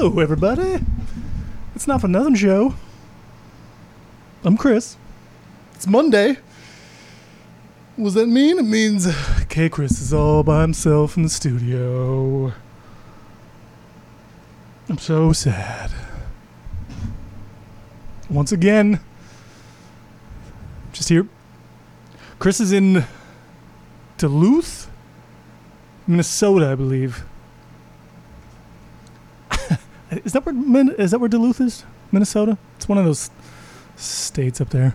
hello, everybody. It's not for nothing show. I'm Chris. It's Monday. What does that mean? It means K. Chris is all by himself in the studio. I'm so sad. Once again, just here. Chris is in Duluth, Minnesota, I believe. Is that where that where Duluth is? Minnesota? It's one of those states up there.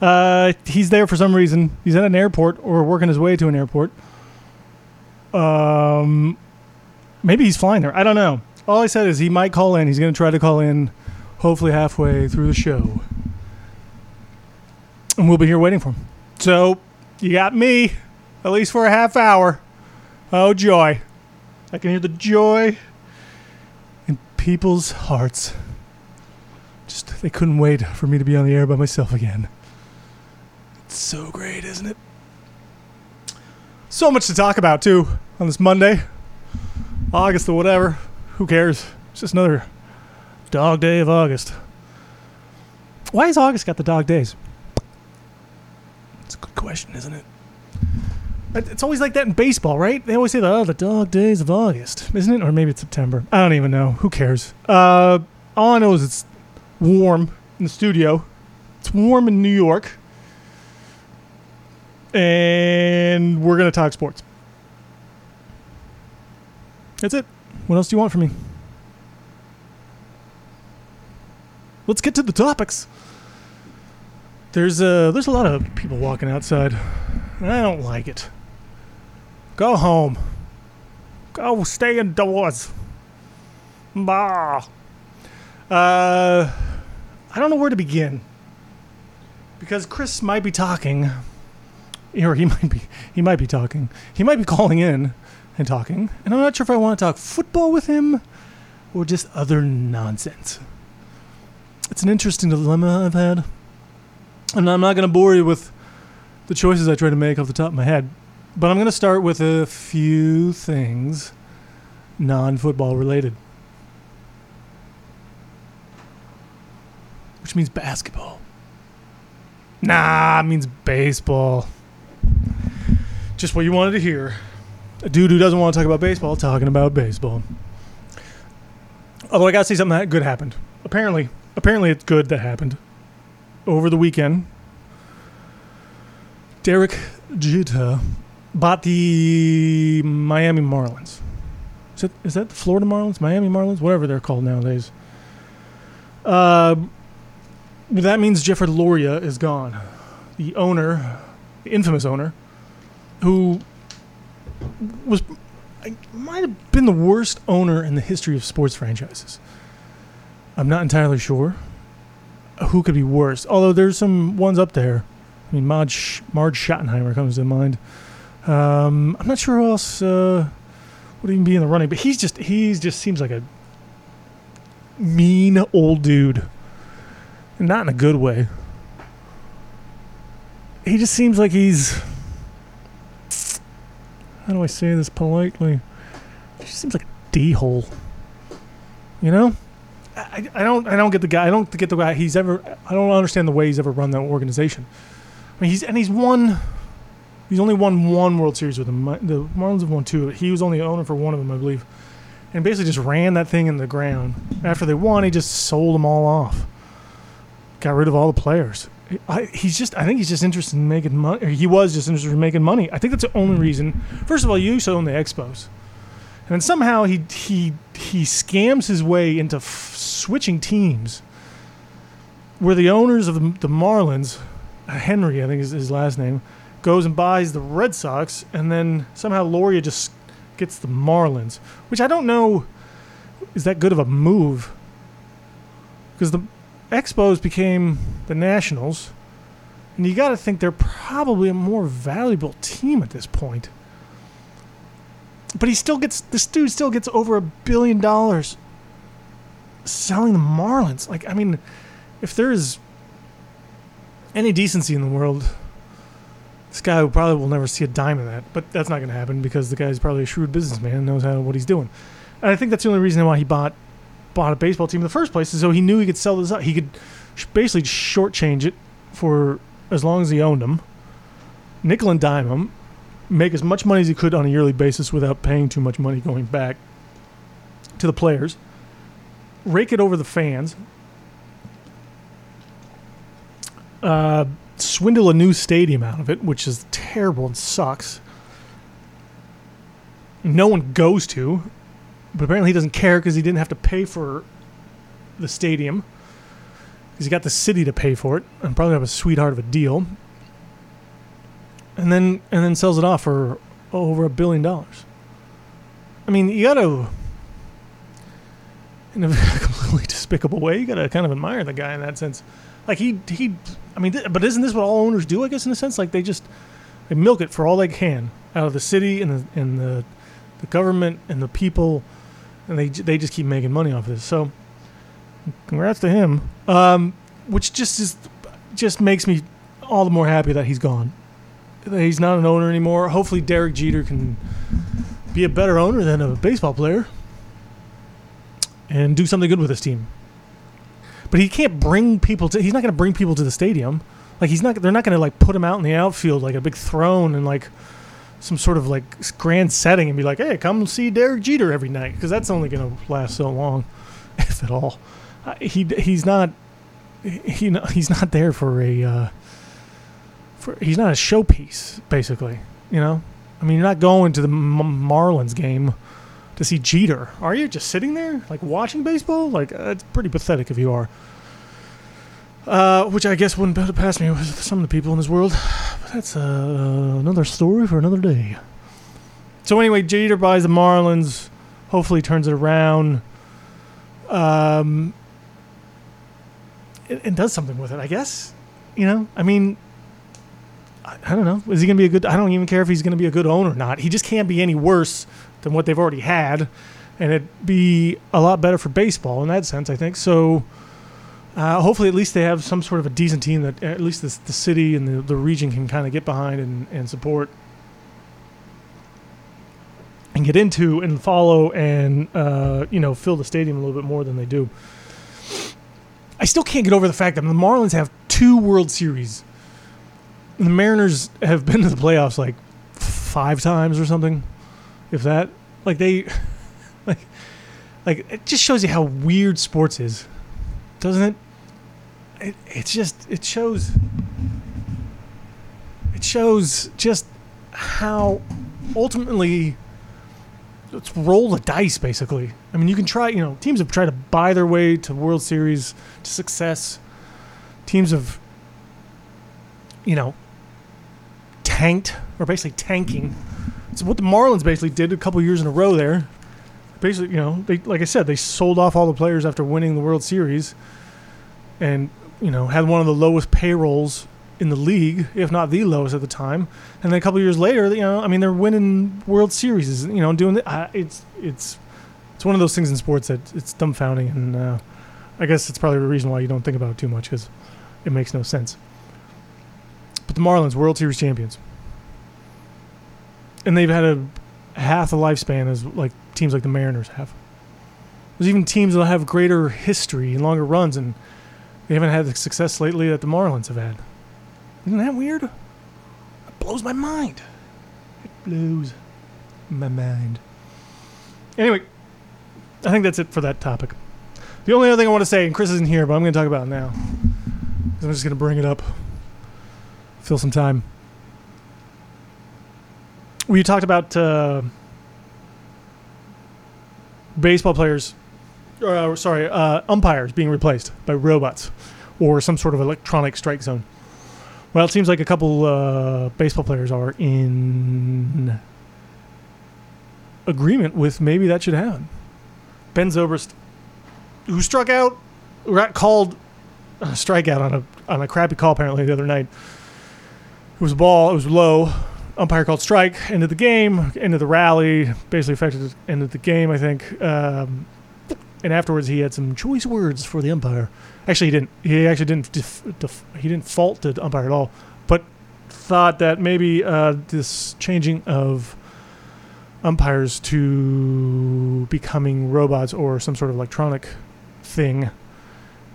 Uh, he's there for some reason. He's at an airport or working his way to an airport. Um, maybe he's flying there. I don't know. All I said is he might call in. He's going to try to call in, hopefully halfway through the show, and we'll be here waiting for him. So you got me, at least for a half hour. Oh joy! I can hear the joy people's hearts. Just they couldn't wait for me to be on the air by myself again. It's so great, isn't it? So much to talk about too on this Monday, August or whatever. Who cares? It's just another dog day of August. Why has August got the dog days? It's a good question, isn't it? It- It's always like that in baseball, right? They always say, "Oh, the dog days of August," isn't it? Or maybe it's September. I don't even know. Who cares? Uh, all I know is it's warm in the studio. It's warm in New York, and we're gonna talk sports. That's it. What else do you want from me? Let's get to the topics. There's a there's a lot of people walking outside. I don't like it. Go home. Go stay indoors. Bah. Uh, I don't know where to begin. Because Chris might be talking, or he might be he might be talking. He might be calling in and talking, and I'm not sure if I want to talk football with him or just other nonsense. It's an interesting dilemma I've had, and I'm not going to bore you with the choices I try to make off the top of my head. But I'm going to start with a few things non football related, which means basketball. Nah, it means baseball. Just what you wanted to hear. A dude who doesn't want to talk about baseball talking about baseball. Although I got to say something that good happened. Apparently, apparently it's good that happened over the weekend. Derek Jeter bought the Miami Marlins. Is that, is that the Florida Marlins? Miami Marlins? Whatever they're called nowadays. Uh, that means Jeffrey Loria is gone. The owner, the infamous owner, who was might have been the worst owner in the history of sports franchises. I'm not entirely sure who could be worse. Although there's some ones up there. I mean, Marge, Marge Schottenheimer comes to mind. Um, I'm not sure who else uh, would even be in the running, but he's just he's just seems like a mean old dude, and not in a good way. He just seems like he's how do I say this politely? He just seems like a d hole. You know, I, I I don't I don't get the guy. I don't get the guy. He's ever. I don't understand the way he's ever run that organization. I mean, he's and he's won. He's only won one World Series with them. The Marlins have won two. He was only owner for one of them, I believe, and basically just ran that thing in the ground. After they won, he just sold them all off. Got rid of all the players. I, he's just. I think he's just interested in making money. He was just interested in making money. I think that's the only reason. First of all, you used to own the Expos, and then somehow he he he scams his way into f- switching teams. Where the owners of the, the Marlins, Henry, I think is his last name, goes and buys the Red Sox, and then somehow Loria just gets the Marlins, which I don't know is that good of a move. Because the Expos became the Nationals, and you got to think they're probably a more valuable team at this point. but he still gets this dude still gets over a billion dollars selling the Marlins. Like, I mean, if there is any decency in the world, this guy probably will never see a dime of that. But that's not going to happen because the guy's probably a shrewd businessman and knows how what he's doing. And I think that's the only reason why he bought bought a baseball team in the first place is so he knew he could sell this up. He could basically shortchange it for as long as he owned them, nickel and dime them, make as much money as he could on a yearly basis without paying too much money going back to the players, rake it over the fans, uh, swindle a new stadium out of it, which is terrible and sucks. No one goes to, but apparently he doesn't care because he didn't have to pay for the stadium because he got the city to pay for it and probably have a sweetheart of a deal. And then and then sells it off for over a billion dollars. I mean, you gotta, in a completely despicable way, you gotta kind of admire the guy in that sense. Like he he, I mean, th- but isn't this what all owners do? I guess in a sense, like they just they milk it for all they can out of the city and the and the the government and the people, and they they just keep making money off of this. So, congrats to him. Um, which just is just makes me all the more happy that he's gone. That he's not an owner anymore. Hopefully, Derek Jeter can be a better owner than a baseball player and do something good with his team. But he can't bring people to. He's not going to bring people to the stadium. Like he's not. They're not going to like put him out in the outfield like a big throne and like some sort of like grand setting and be like, "Hey, come see Derek Jeter every night," because that's only going to last so long, if at all. Uh, he he's not. He he's not there for a. Uh, for he's not a showpiece, basically. You know, I mean, you're not going to the M- Marlins game to see Jeter, are you? Just sitting there, like watching baseball? Like uh, it's pretty pathetic if you are. Uh, which I guess wouldn't better pass me with some of the people in this world. But that's uh, another story for another day. So anyway, Jeter buys the Marlins. Hopefully, turns it around. Um, and, and does something with it. I guess. You know, I mean, I, I don't know. Is he going to be a good? I don't even care if he's going to be a good owner or not. He just can't be any worse than what they've already had, and it'd be a lot better for baseball in that sense. I think so. Uh, hopefully, at least they have some sort of a decent team that at least the, the city and the, the region can kind of get behind and, and support and get into and follow and uh, you know fill the stadium a little bit more than they do. I still can't get over the fact that the Marlins have two World Series. The Mariners have been to the playoffs like five times or something, if that. Like they, like, like it just shows you how weird sports is, doesn't it? It it's just it shows. It shows just how ultimately let's roll the dice basically. I mean, you can try, you know, teams have tried to buy their way to World Series to success. Teams have you know, tanked or basically tanking. It's what the Marlins basically did a couple years in a row there. Basically, you know, they like I said, they sold off all the players after winning the World Series and, you know, had one of the lowest payrolls in the league, if not the lowest at the time. And then a couple years later, you know, I mean, they're winning World Series, you know, doing the, uh, it's it's it's one of those things in sports that it's dumbfounding, and uh, I guess it's probably the reason why you don't think about it too much because it makes no sense. But the Marlins, World Series champions, and they've had a half the lifespan as like teams like the Mariners have. There's even teams that have greater history and longer runs, and they haven't had the success lately that the Marlins have had. Isn't that weird? It blows my mind. It blows my mind. Anyway, I think that's it for that topic. The only other thing I want to say, and Chris isn't here, but I'm going to talk about it now. I'm just going to bring it up. Fill some time. We talked about uh, baseball players, uh, sorry, uh, umpires being replaced by robots or some sort of electronic strike zone. Well, it seems like a couple uh, baseball players are in agreement with maybe that should happen. Ben Zobrist, who struck out, got called a strikeout on a on a crappy call apparently the other night. It was a ball. It was low. Umpire called strike, ended the game, ended the rally, basically affected the end of the game, I think. Um, and afterwards, he had some choice words for the umpire. Actually, he didn't. He actually didn't. Def, def, he didn't fault the umpire at all, but thought that maybe uh, this changing of umpires to becoming robots or some sort of electronic thing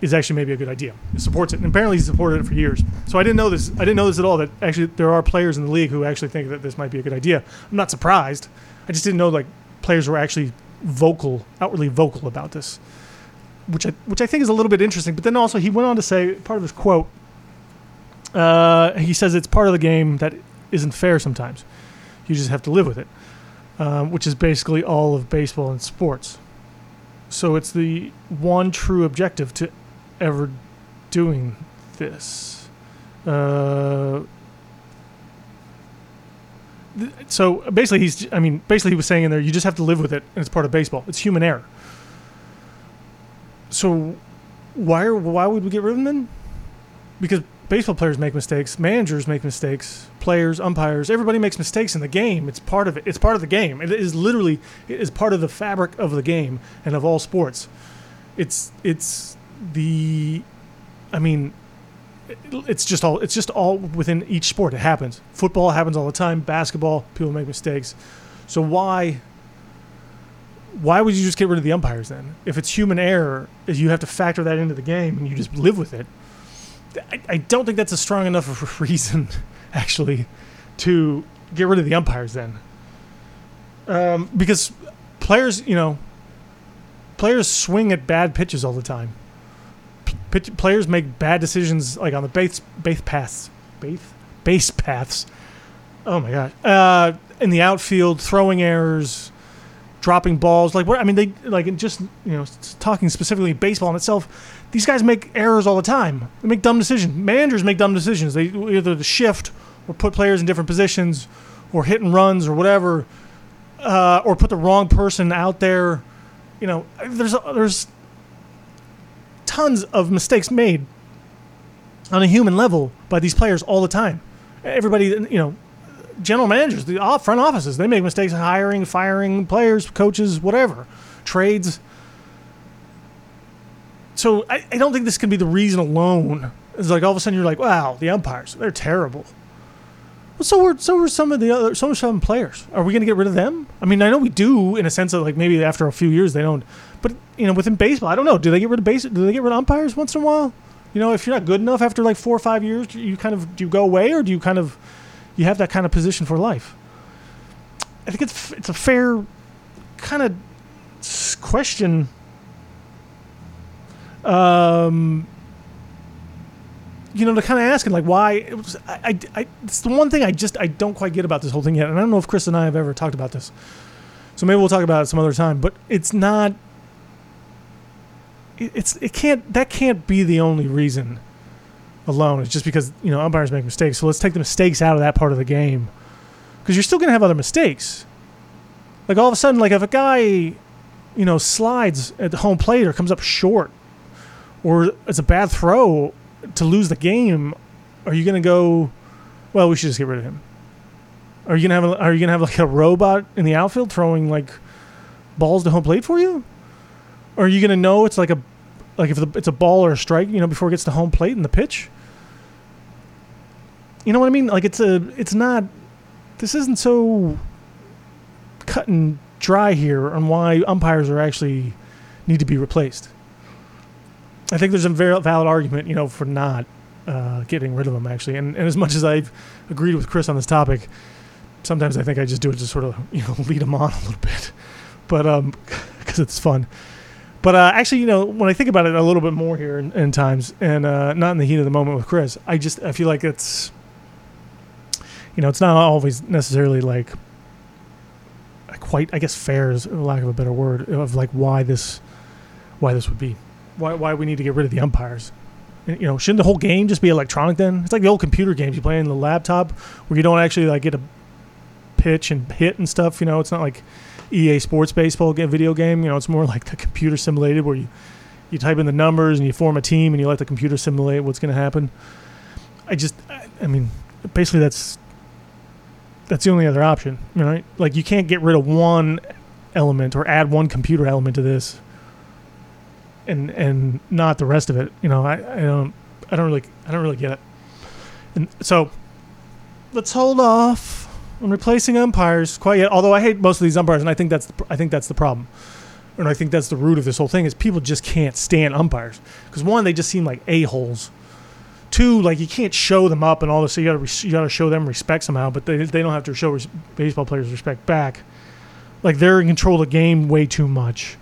is actually maybe a good idea. He supports it, and apparently he supported it for years. So I didn't know this. I didn't know this at all. That actually there are players in the league who actually think that this might be a good idea. I'm not surprised. I just didn't know like players were actually vocal, outwardly vocal about this, which I which I think is a little bit interesting. But then also he went on to say part of his quote. Uh, he says it's part of the game that isn't fair sometimes. You just have to live with it, um, which is basically all of baseball and sports. So it's the one true objective to ever doing this. Uh, so basically, he's. I mean, basically, he was saying in there, you just have to live with it, and it's part of baseball. It's human error. So, why are why would we get rid of them then? Because baseball players make mistakes, managers make mistakes, players, umpires, everybody makes mistakes in the game. It's part of it. It's part of the game. It is literally it is part of the fabric of the game and of all sports. It's it's the I mean it's just all it's just all within each sport it happens. Football happens all the time, basketball, people make mistakes. So why why would you just get rid of the umpires then? If it's human error, you have to factor that into the game and you just live with it. I, I don't think that's a strong enough of a reason, actually, to get rid of the umpires then. Um, because players, you know, players swing at bad pitches all the time. Pitch, players make bad decisions, like on the base base paths, base base paths. Oh my god! Uh, in the outfield, throwing errors, dropping balls. Like what? I mean, they like just you know talking specifically baseball in itself. These guys make errors all the time. They make dumb decisions. Managers make dumb decisions. They either shift or put players in different positions, or hit and runs or whatever, uh, or put the wrong person out there. You know, there's there's tons of mistakes made on a human level by these players all the time. Everybody, you know, general managers, the front offices, they make mistakes in hiring, firing players, coaches, whatever, trades. So I, I don't think this can be the reason alone. It's like all of a sudden you're like, wow, the umpires, they're terrible. Well, so were so were some of the other so were some players. Are we going to get rid of them? I mean, I know we do in a sense of like maybe after a few years they don't. But you know, within baseball, I don't know. Do they get rid of base? Do they get rid of umpires once in a while? You know, if you're not good enough after like four or five years, you kind of do you go away or do you kind of you have that kind of position for life? I think it's it's a fair kind of question. Um, you know, to kind of asking like why it was, I, I, I, it's the one thing I just I don't quite get about this whole thing yet, and I don't know if Chris and I have ever talked about this. So maybe we'll talk about it some other time. But it's not. It, it's it can't that can't be the only reason. Alone, it's just because you know umpires make mistakes. So let's take the mistakes out of that part of the game, because you're still gonna have other mistakes. Like all of a sudden, like if a guy, you know, slides at the home plate or comes up short, or it's a bad throw to lose the game, are you gonna go? Well, we should just get rid of him. Are you gonna have? A, are you gonna have like a robot in the outfield throwing like balls to home plate for you? Or are you gonna know it's like a like if the, it's a ball or a strike, you know, before it gets to home plate in the pitch? You know what I mean? Like it's a it's not. This isn't so cut and dry here on why umpires are actually need to be replaced. I think there's a very valid argument, you know, for not uh, getting rid of them actually. And, and as much as I've agreed with Chris on this topic, sometimes I think I just do it to sort of you know lead them on a little bit, but um, because it's fun. But uh, actually, you know, when I think about it a little bit more here in, in times, and uh, not in the heat of the moment with Chris, I just I feel like it's, you know, it's not always necessarily like quite, I guess, fair is lack of a better word of like why this, why this would be, why why we need to get rid of the umpires. You know, shouldn't the whole game just be electronic then? It's like the old computer games you play in the laptop where you don't actually like get a pitch and hit and stuff. You know, it's not like EA Sports baseball ga- video game. You know, it's more like the computer simulated where you you type in the numbers and you form a team and you let the computer simulate what's going to happen. I just, I, I mean, basically that's That's the only other option, right? Like you can't get rid of one element or add one computer element to this, and and not the rest of it. You know, I, I don't I don't really I don't really get it. And so let's hold off on replacing umpires quite yet. Although I hate most of these umpires, and I think that's the, I think that's the problem, and I think that's the root of this whole thing is people just can't stand umpires because one they just seem like a holes. Two, like you can't show them up and all this, so you gotta you gotta show them respect somehow, but they they don't have to show res- baseball players respect back. Like they're in control of the game way too much,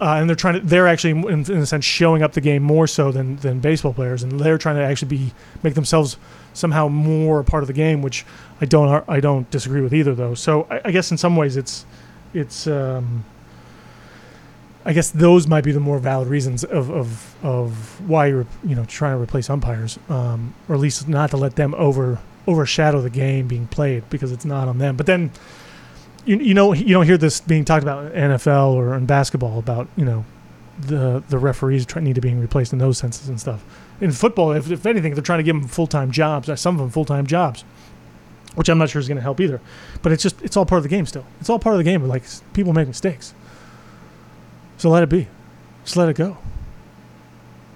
uh, and they're trying to they're actually in, in a sense showing up the game more so than than baseball players, and they're trying to actually be make themselves somehow more a part of the game, which I don't I don't disagree with either though. So I, I guess in some ways it's it's um, I guess those might be the more valid reasons of of, of why you're you know trying to replace umpires, um, or at least not to let them over overshadow the game being played because it's not on them. But then you you know you don't hear this being talked about in NFL or in basketball about you know the the referees need to being replaced in those senses and stuff. In football, if, if anything, they're trying to give them full time jobs. uh, Some of them full time jobs, which I'm not sure is going to help either. But it's just it's all part of the game still. It's all part of the game. Like people make mistakes, so let it be. Just let it go.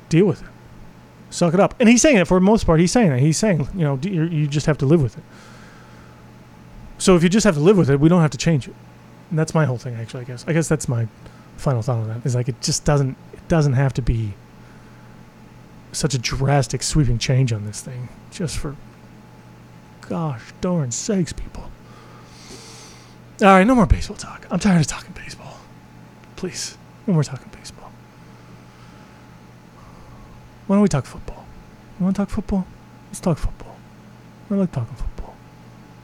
Deal with it. Suck it up. And he's saying it for the most part. He's saying it. He's saying you know you just have to live with it. So if you just have to live with it, we don't have to change it. And that's my whole thing, actually. I guess. I guess that's my final thought on that. Is like it just doesn't. It doesn't have to be such a drastic, sweeping change on this thing. Just for, gosh darn sakes, people. All right, no more baseball talk. I'm tired of talking baseball. Please, no more talking baseball. Why don't we talk football? You want to talk football? Let's talk football. I like talking football.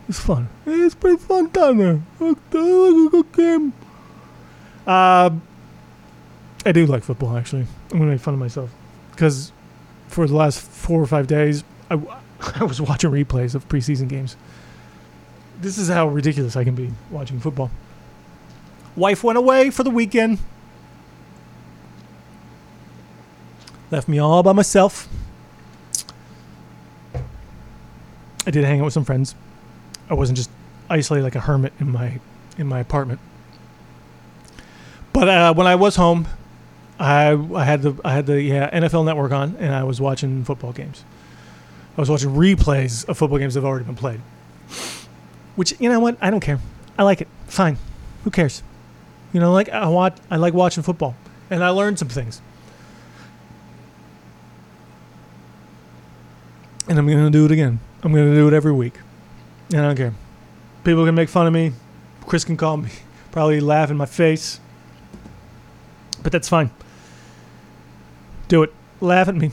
It's fun. It's pretty fun down there. Good game. Uh, I do like football, actually. I'm going to make fun of myself. Because for the last four or five days, I, I was watching replays of preseason games. This is how ridiculous I can be watching football. Wife went away for the weekend. Left me all by myself. I did hang out with some friends. I wasn't just isolated like a hermit in my in my apartment. But uh, when I was home, I I had the I had the yeah NFL Network on, and I was watching football games. I was watching replays of football games that have already been played. Which you know what? I don't care. I like it. Fine. Who cares? You know, like I watch. I like watching football, and I learned some things. And I'm gonna do it again. I'm gonna do it every week. I don't care. People can make fun of me. Chris can call me, probably laugh in my face. But that's fine. Do it. Laugh at me.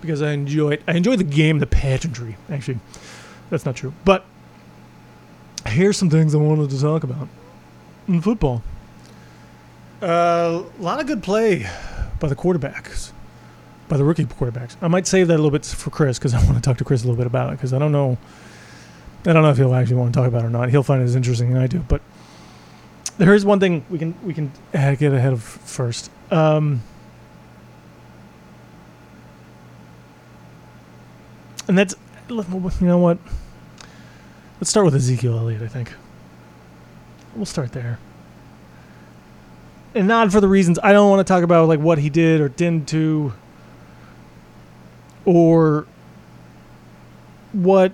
Because I enjoy it. I enjoy the game, the pageantry, actually. That's not true. But here's some things I wanted to talk about in football. Uh, a lot of good play by the quarterbacks, by the rookie quarterbacks. I might save that a little bit for Chris because I want to talk to Chris a little bit about it because I don't know. I don't know if he'll actually want to talk about it or not. He'll find it as interesting as I do. But there is one thing we can we can get ahead of first. Um, and that's you know what. Let's start with Ezekiel Elliott. I think we'll start there, and not for the reasons I don't want to talk about like what he did or didn't do, or what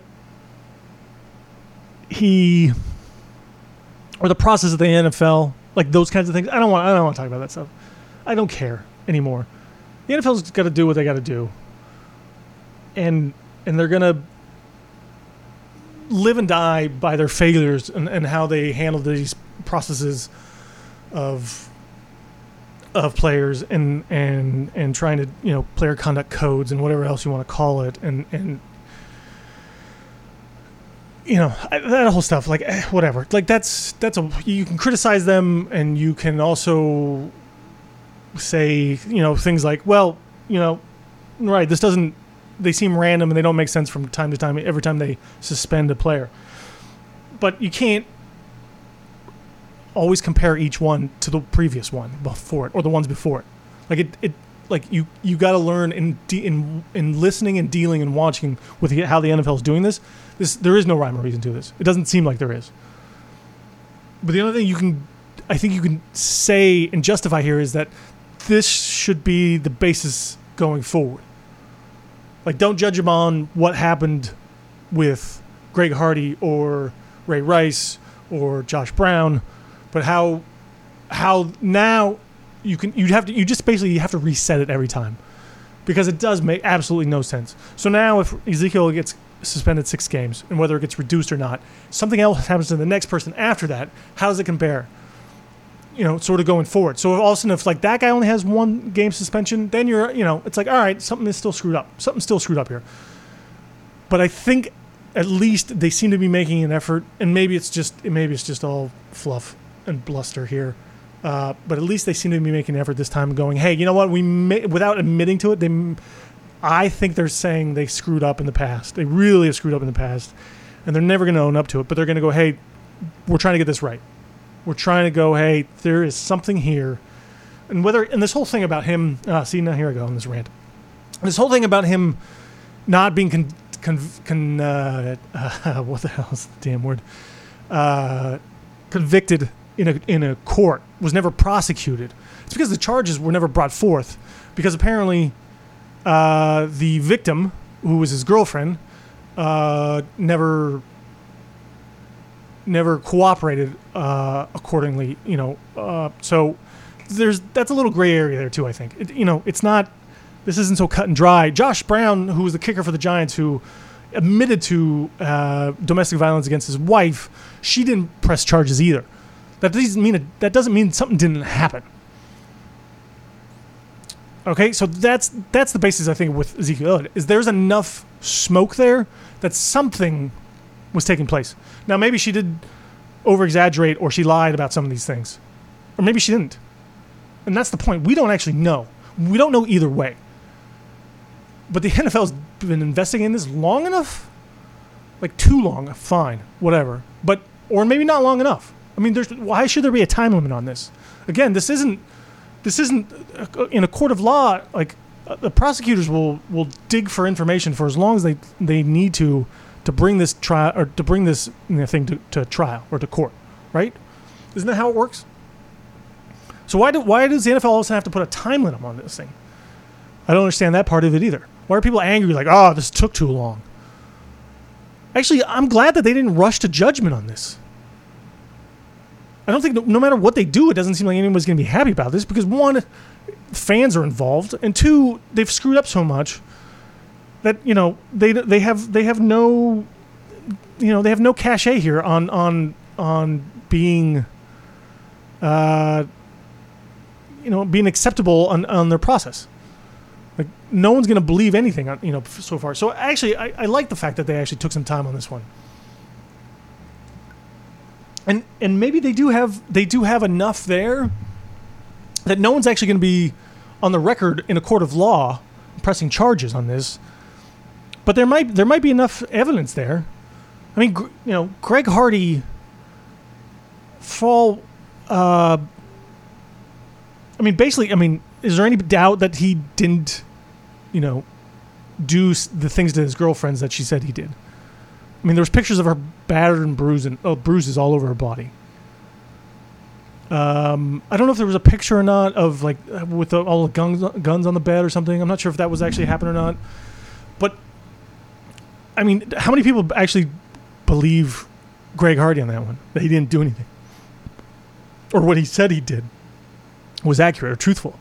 he or the process of the NFL, like those kinds of things. I don't want. I don't want to talk about that stuff. I don't care anymore. The NFL's got to do what they got to do, and and they're gonna live and die by their failures and, and how they handle these processes of of players and and and trying to you know player conduct codes and whatever else you want to call it and and you know that whole stuff like eh, whatever like that's that's a you can criticize them and you can also say you know things like well you know right this doesn't they seem random and they don't make sense from time to time every time they suspend a player but you can't always compare each one to the previous one before it or the ones before it like it, it like you you got to learn in de- in in listening and dealing and watching with the, how the NFL is doing this. This there is no rhyme or reason to this. It doesn't seem like there is. But the other thing you can, I think you can say and justify here is that this should be the basis going forward. Like, don't judge him on what happened with Greg Hardy or Ray Rice or Josh Brown, but how how now you can you have to you just basically you have to reset it every time because it does make absolutely no sense. So now if Ezekiel gets suspended six games and whether it gets reduced or not, something else happens to the next person after that. How does it compare? You know, sort of going forward. So all of a sudden, if like that guy only has one game suspension, then you're you know it's like all right, something is still screwed up. Something's still screwed up here. But I think at least they seem to be making an effort, and maybe it's just maybe it's just all fluff and bluster here. Uh, but at least they seem to be making an effort this time, going, "Hey, you know what? We may, without admitting to it, they, I think they're saying they screwed up in the past. They really have screwed up in the past, and they're never going to own up to it. But they're going to go, "Hey, we're trying to get this right. We're trying to go, hey, there is something here." And whether and this whole thing about him, uh, see now here I go on this rant. This whole thing about him not being con, con, con uh, uh, what the hell is the damn word? Uh, convicted in a in a court was never prosecuted. It's because the charges were never brought forth. Because apparently, uh, the victim, who was his girlfriend, uh, never never cooperated uh, accordingly. You know, uh, so there's that's a little gray area there too. I think it, you know it's not. This isn't so cut and dry. Josh Brown, who was the kicker for the Giants, who admitted to uh, domestic violence against his wife, she didn't press charges either. That doesn't mean that doesn't mean something didn't happen. Okay, so that's that's the basis I think with Ezekiel Elliott is there's enough smoke there that something was taking place. Now maybe she did over exaggerate or she lied about some of these things, or maybe she didn't, and that's the point. We don't actually know. We don't know either way. But the NFL's been investigating this long enough, like too long. Fine, whatever. But or maybe not long enough. I mean, there's why should there be a time limit on this? Again, this isn't this isn't in a court of law. Like the prosecutors will will dig for information for as long as they they need to to bring this trial or to bring this you know, thing to, to trial or to court, right? Isn't that how it works? So why do why does the NFL also have to put a time limit on this thing? I don't understand that part of it either. Why are people angry like, oh, this took too long? Actually, I'm glad that they didn't rush to judgment on this. I don't think no, matter what they do, it doesn't seem like anyone's going to be happy about this because one, fans are involved, and two, they've screwed up so much that you know they they have they have no you know they have no cachet here on on on being uh you know being acceptable on on their process. Like no one's going to believe anything on you know so far. So actually, I, I like the fact that they actually took some time on this one. And and maybe they do have they do have enough there that no one's actually going to be on the record in a court of law pressing charges on this. But there might there might be enough evidence there. I mean, you know, Greg Hardy fall. Uh, I mean, basically, I mean, is there any doubt that he didn't, you know, do the things to his girlfriends that she said he did? I mean, there was pictures of her battered and bruised and oh, bruises all over her body. Um, I don't know if there was a picture or not of like with the, all the guns guns on the bed or something. I'm not sure if that was actually happened or not. But I mean, how many people actually believe Greg Hardy on that one that he didn't do anything, or what he said he did was accurate or truthful?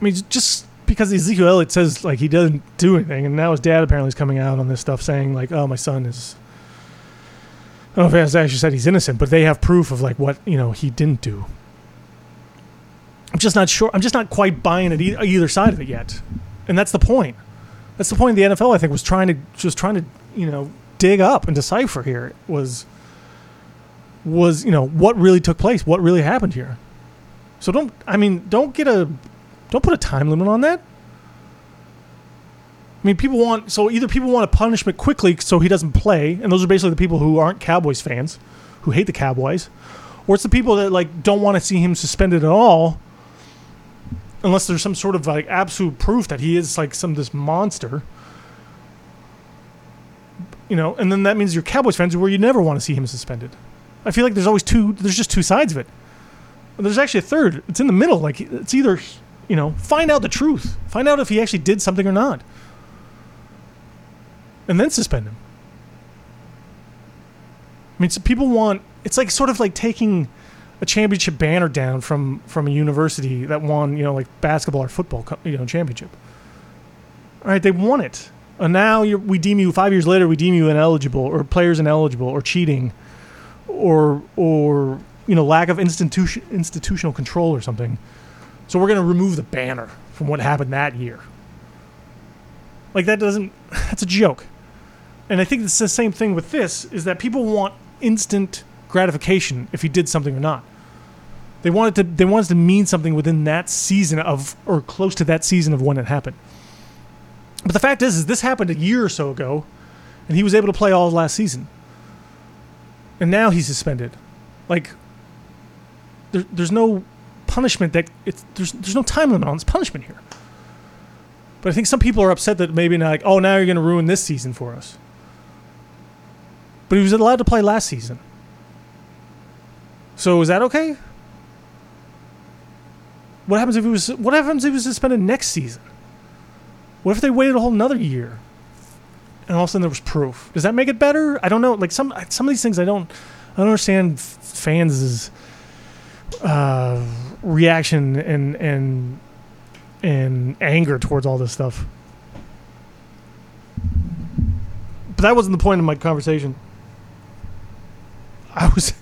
I mean, just because Ezekiel Elliott says like he doesn't do anything, and now his dad apparently is coming out on this stuff saying like, "Oh, my son is." I don't know if he actually said he's innocent, but they have proof of like what you know he didn't do. I'm just not sure. I'm just not quite buying it e- either side of it yet, and that's the point. That's the point the NFL I think was trying to just trying to you know dig up and decipher here was was you know what really took place, what really happened here. So don't I mean don't get a don't put a time limit on that. I mean, people want so either people want a punishment quickly so he doesn't play, and those are basically the people who aren't Cowboys fans, who hate the Cowboys, or it's the people that like don't want to see him suspended at all, unless there's some sort of like absolute proof that he is like some this monster. You know, and then that means your Cowboys fans where you never want to see him suspended. I feel like there's always two. There's just two sides of it. There's actually a third. It's in the middle. Like it's either, you know, find out the truth. Find out if he actually did something or not. And then suspend him. I mean, people want. It's like sort of like taking a championship banner down from from a university that won, you know, like basketball or football, you know, championship. All right, they won it, and now we deem you five years later. We deem you ineligible, or players ineligible, or cheating, or or you know, lack of institution institutional control or something. So we're going to remove the banner from what happened that year. Like that doesn't. That's a joke. And I think it's the same thing with this. Is that people want instant gratification if he did something or not. They wanted to they wanted to mean something within that season of or close to that season of when it happened. But the fact is, is this happened a year or so ago, and he was able to play all last season. And now he's suspended. Like there, there's no punishment that it's there's there's no time limit on this punishment here. But I think some people are upset that maybe not like, oh now you're gonna ruin this season for us. But he was allowed to play last season. So is that okay? What happens if he was what happens if he was suspended next season? What if they waited a whole another year? And all of a sudden there was proof. Does that make it better? I don't know. Like some some of these things I don't I don't understand fans' uh, reaction and and and anger towards all this stuff. But that wasn't the point of my conversation. I was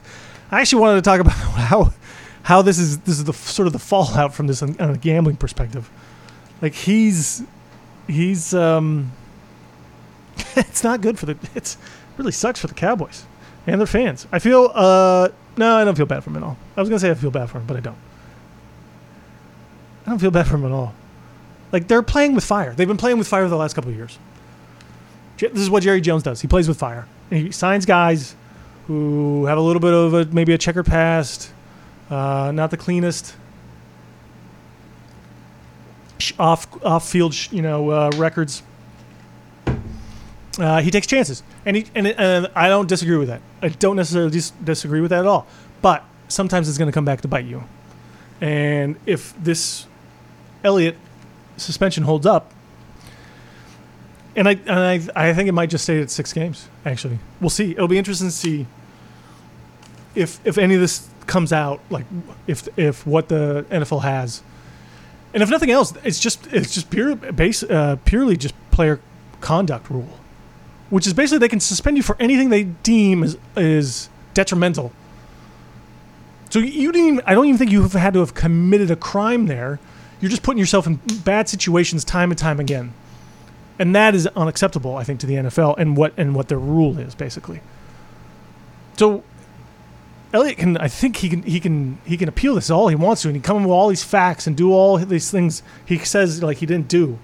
I actually wanted to talk about how how this is this is the sort of the fallout from this on, a gambling perspective. Like he's he's um it's not good for the it's it really sucks for the Cowboys and their fans. I feel uh no, I don't feel bad for him at all. I was gonna say I feel bad for him, but I don't. I don't feel bad for him at all. Like they're playing with fire. They've been playing with fire the last couple of years. This is what Jerry Jones does. He plays with fire. He signs guys who have a little bit of a maybe a checkered past, uh, not the cleanest off off field you know uh, records. Uh, he takes chances, and he and, and I don't disagree with that. I don't necessarily dis- disagree with that at all. But sometimes it's going to come back to bite you. And if this Elliott suspension holds up, and I and I I think it might just stay at six games. Actually, we'll see. It'll be interesting to see if if any of this comes out, like if if what the NFL has, and if nothing else, it's just it's just pure base uh, purely just player conduct rule, which is basically they can suspend you for anything they deem is is detrimental. So you didn't. Even, I don't even think you have had to have committed a crime there. You're just putting yourself in bad situations time and time again, and that is unacceptable. I think to the NFL and what and what their rule is basically. So Elliott can. I think he can. He can. He can appeal this all he wants to, and he come with all these facts and do all these things he says like he didn't do.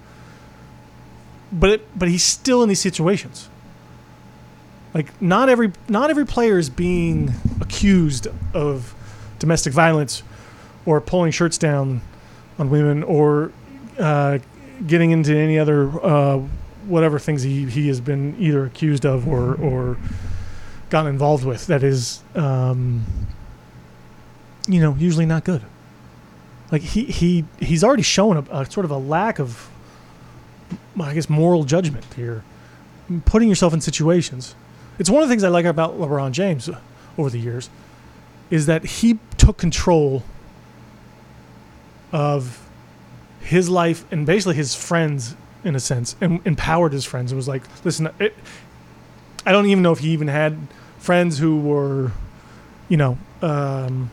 But it, but he's still in these situations. Like not every not every player is being accused of domestic violence, or pulling shirts down on women, or uh, getting into any other uh, whatever things he, he has been either accused of or or gotten involved with that is um, you know usually not good. Like he he he's already shown a, a sort of a lack of i guess moral judgment here. Putting yourself in situations. It's one of the things i like about lebron james over the years is that he took control of his life and basically his friends in a sense and empowered his friends. And was like listen it, i don't even know if he even had friends who were you know um,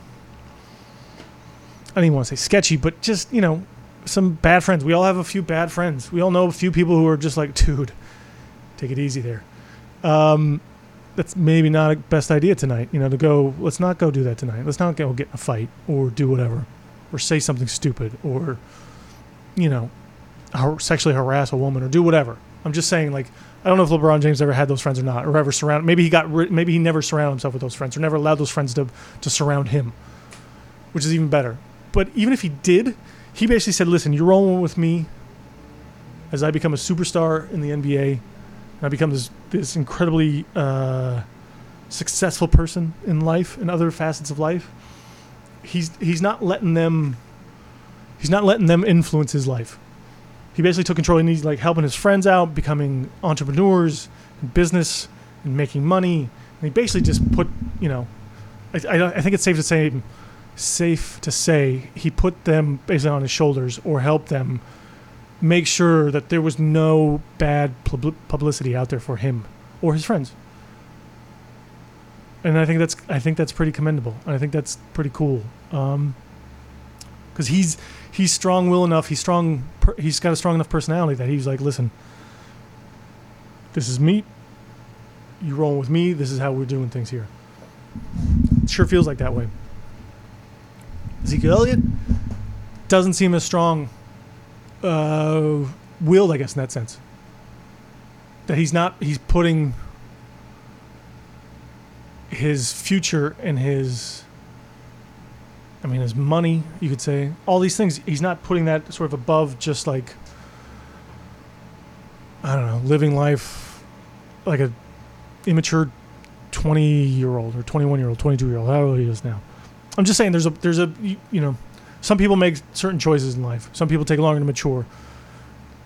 i don't even want to say sketchy but just you know some bad friends. We all have a few bad friends. We all know a few people who are just like dude take it easy there. Um, that's maybe not a best idea tonight you know to go let's not go do that tonight. Let's not go get in a fight or do whatever or say something stupid or you know sexually harass a woman or do whatever i'm just saying like i don't know if lebron james ever had those friends or not or ever surround maybe he got maybe he never surrounded himself with those friends or never allowed those friends to to surround him which is even better but even if he did he basically said, "Listen, you're rolling with me as I become a superstar in the NBA, and I become this this incredibly uh, successful person in life and other facets of life. He's he's not letting them he's not letting them influence his life. He basically took control and he's like helping his friends out, becoming entrepreneurs in business and making money. And he basically just put, you know, I, I, I think it's safe to say safe to say he put them basically on his shoulders or helped them make sure that there was no bad pub- publicity out there for him or his friends. And I think that's I think that's pretty commendable. I think that's pretty cool. Um, because he's he's strong will enough. He's strong. Per, he's got a strong enough personality that he's like, listen, this is me. You roll with me. This is how we're doing things here. It sure feels like that way. Ezekiel Elliott doesn't seem as strong uh, willed, I guess, in that sense. That he's not, he's putting his future and his, I mean, his money, you could say, all these things, he's not putting that sort of above just like, I don't know, living life like a immature 20 year old or 21 year old, 22 year old, however he is now. I'm just saying there's a, there's a, you, you know, some people make certain choices in life. Some people take longer to mature.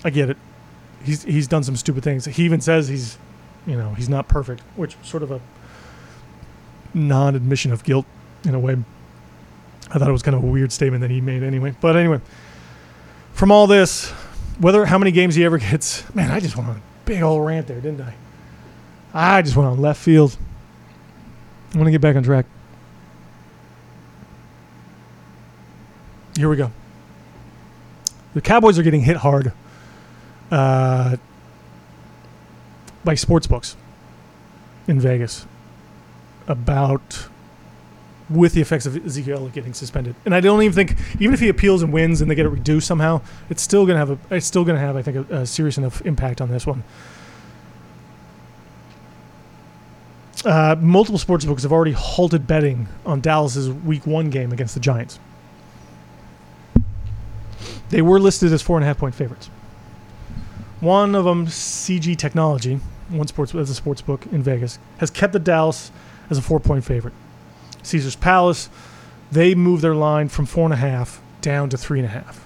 I get it. He's he's done some stupid things. He even says he's, you know, he's not perfect, which sort of a non-admission of guilt in a way. I thought it was kind of a weird statement that he made anyway. But anyway, from all this, whether how many games he ever gets, man, I just went on a big old rant there, didn't I? I just went on left field. I want to get back on track. Here we go. The Cowboys are getting hit hard uh, by sports books in Vegas about with the effects of Ezekiel getting suspended. And I don't even think even if he appeals and wins and they get it reduced somehow, it's still gonna have a it's still gonna have I think a, a serious enough impact on this one. Uh, multiple sports books have already halted betting on Dallas's Week One game against the Giants. They were listed as four and a half point favorites. One of them, CG Technology, one sports as a sports book in Vegas, has kept the Dallas as a four point favorite. Caesar's Palace, they moved their line from four and a half down to three and a half.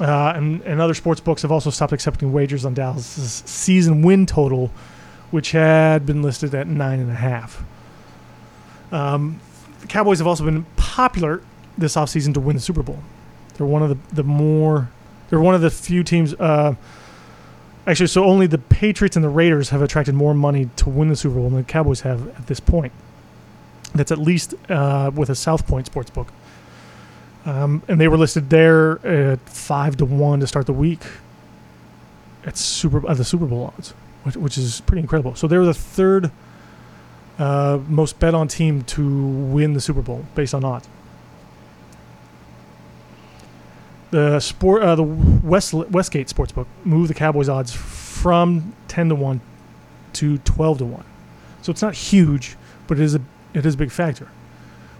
Uh, and, and other sports books have also stopped accepting wagers on Dallas' season win total, which had been listed at nine and a half. Um, the Cowboys have also been popular this offseason to win the Super Bowl. They're one of the, the more they're one of the few teams uh, actually so only the Patriots and the Raiders have attracted more money to win the Super Bowl than the Cowboys have at this point. That's at least uh, with a South Point sports book. Um, and they were listed there at five to one to start the week. At super uh, the Super Bowl odds, which, which is pretty incredible. So they were the third uh, most bet on team to win the Super Bowl based on odds. The sport, uh, the West Westgate Sportsbook moved the Cowboys odds from ten to one to twelve to one. So it's not huge, but it is a it is a big factor.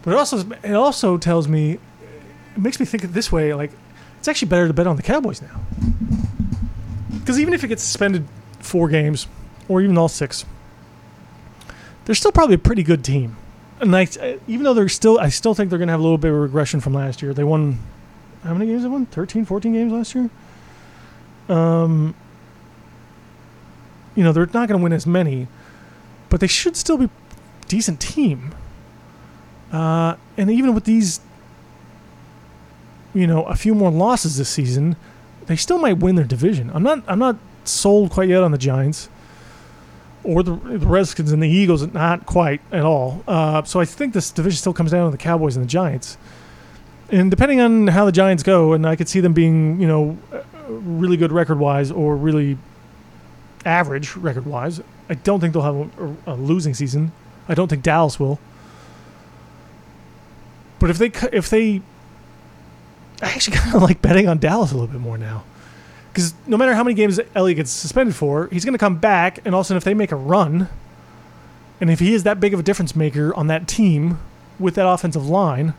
But it also it also tells me, it makes me think this way. Like it's actually better to bet on the Cowboys now, because even if it gets suspended four games or even all six, they're still probably a pretty good team. And I, even though they're still, I still think they're going to have a little bit of regression from last year. They won how many games they won? 13, 14 games last year? Um, you know, they're not going to win as many, but they should still be decent team. Uh, and even with these, you know, a few more losses this season, they still might win their division. I'm not, I'm not sold quite yet on the Giants or the, the Redskins and the Eagles. Not quite at all. Uh, so I think this division still comes down to the Cowboys and the Giants and depending on how the Giants go, and I could see them being, you know, really good record wise or really average record wise. I don't think they'll have a, a, losing season. I don't think Dallas will. But if they if they, I actually kind of like betting on Dallas a little bit more now, because no matter how many games Elliott gets suspended for, he's going to come back, and all of a sudden if they make a run, and if he is that big of a difference maker on that team with that offensive line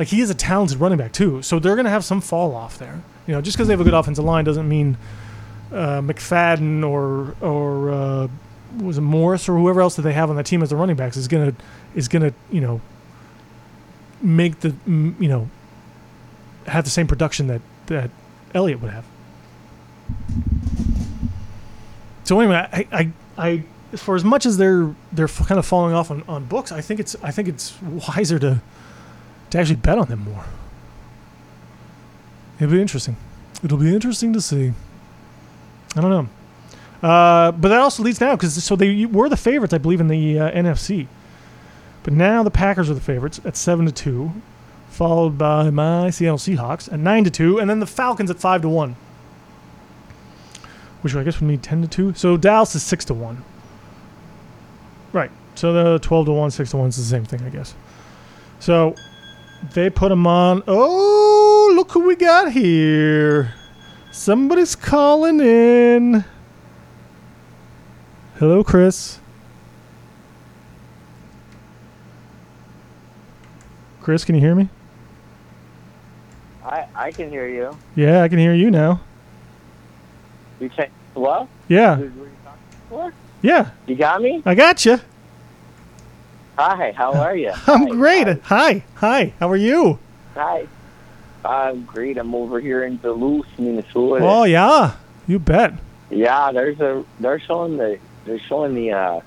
Like he is a talented running back too, so they're going to have some fall off there. You know, just because they have a good offensive line doesn't mean uh, McFadden or or uh, was it Morris or whoever else that they have on that team as the running backs is gonna is gonna you know make the you know have the same production that that Elliott would have. So anyway, I, I, I, for as much as they're they're kind of falling off on, on books, I think it's I think it's wiser to to actually bet on them more. It'll be interesting. It'll be interesting to see. I don't know. Uh, but that also leads now because so they were the favorites, I believe, in the uh, NFC. But now the Packers are the favorites at seven to two, followed by my Seattle Seahawks at nine to two, and then the Falcons at five to one. Which I guess would mean ten to two. So Dallas is six to one. Right. So the twelve to one, six to one is the same thing, I guess. So they put them on. Oh, look who we got here! Somebody's calling in. Hello, Chris. Chris, can you hear me? I I can hear you. Yeah, I can hear you now. You check what? Yeah, you yeah, You got me? I got you. Hi, how are you? I'm Hi, great. Hi. Hi, hi. How are you? Hi. I'm great. I'm over here in Duluth, Minnesota. Oh yeah, you bet. Yeah, there's a they're showing the they're showing the uh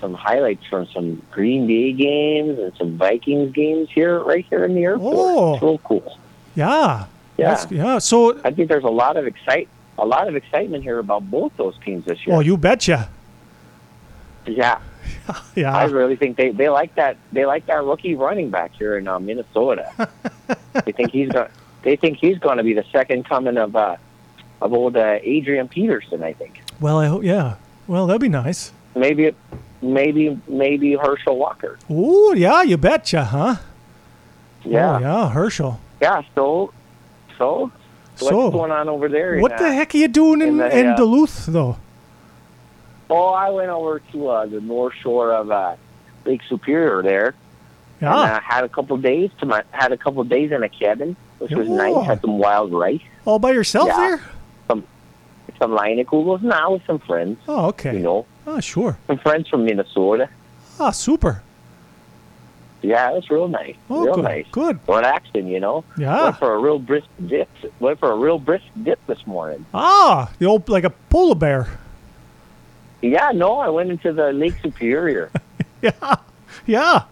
some highlights from some Green Bay games and some Vikings games here right here in the airport. Oh. It's real cool. Yeah, Yeah. That's- yeah. So, I think there's a lot of excite a lot of excitement here about both those teams this year. oh, you betcha. yeah. I really think they, they like that they like that rookie running back here in uh, Minnesota. they think he's going they think he's going to be the second coming of uh, of old uh, Adrian Peterson. I think well, I hope. Yeah, well, that'd be nice. maybe maybe maybe Herschel Walker. Oh yeah, you betcha, huh? Yeah, Oh, yeah, Herschel. yeah. So so what's So, going on over there? what uh, the heck are you doing in, in the, in uh, Duluth though? Oh, I went over to uh, the north shore of uh, Lake Superior there. And Yeah. uh, had a couple days to my had a couple days in a cabin, which was Oh. nice. Had some wild rice. All by yourself yeah. there? some Leinenkugels now with some friends, Oh, okay. you know, Oh, sure. some friends from Minnesota. Ah, super. Yeah, it was real nice. Oh, real good. nice. Good. Relaxing, you know. Yeah. Went for a real brisk dip. Went for a real brisk dip this morning. Ah, the old like a polar bear. Yeah, no, I went into the Lake Superior. Yeah. Yeah.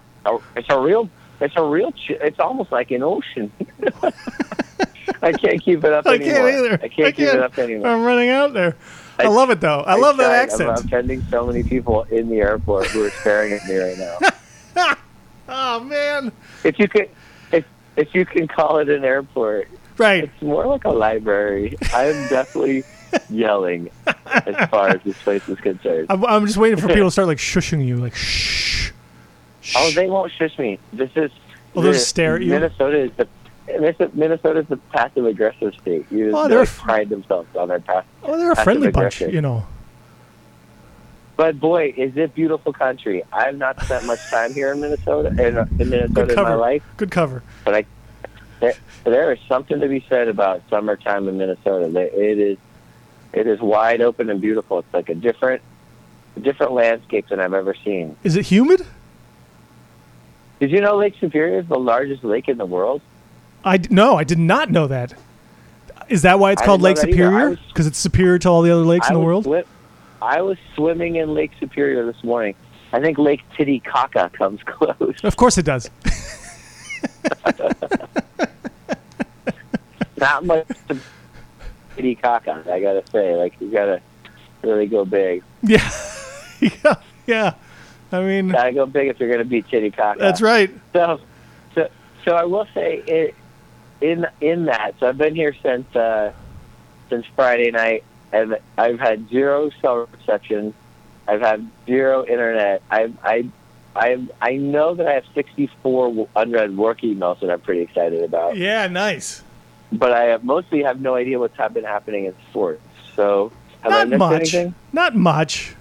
It's a real, it's a real, it's almost like an ocean. I can't keep it up I anymore. can't either. I can't keep it up anymore. I'm running out there. I, I- love it though. I, love that tried. I'm- accent. I'm attending so many people in the airport who are staring at me right now. oh man. if you can, if if you can call it an airport, Right. It's more like a library. I'm definitely yelling as far as this place is concerned. I'm, I'm just waiting for people to start like shushing you, like shh. Oh, shh. Oh, they won't shush me. This is Oh, they'll the- stare at you? Minnesota is the Minnesota- Minnesota's the passive aggressive state. You Oh, they they're like, f- pride themselves on their passive. oh, they're a friendly bunch, you know. But boy, is it beautiful country! I've not spent much time here in Minnesota in, uh, in Minnesota in my life, Good cover. but I there, there is something to be said about summertime in Minnesota. It is it is wide open and beautiful. It's like a different a different landscape than I've ever seen. Is it humid? Did you know Lake Superior is the largest lake in the world? I no, I did not know that. Is that why it's I called Lake that either. I Superior? Because it's superior to all the other lakes I in the world. swi- I was swimming in Lake Superior this morning. I think Lake Titicaca comes close. Of course it does. Not much to Titicaca, I gotta say. Like you gotta really go big. yeah, yeah, yeah. I mean, Gotta go big if you're gonna beat Titicaca. that's right. So, so, so I will say it, in in that. So I've been here since uh, since Friday night, and I've had zero cell reception. I've had zero internet. I I I I know that I have 64 unread work emails that I'm pretty excited about, Yeah, nice. But I have, mostly have no idea what's been happening in sports. So have I Not missed much. anything? Not much.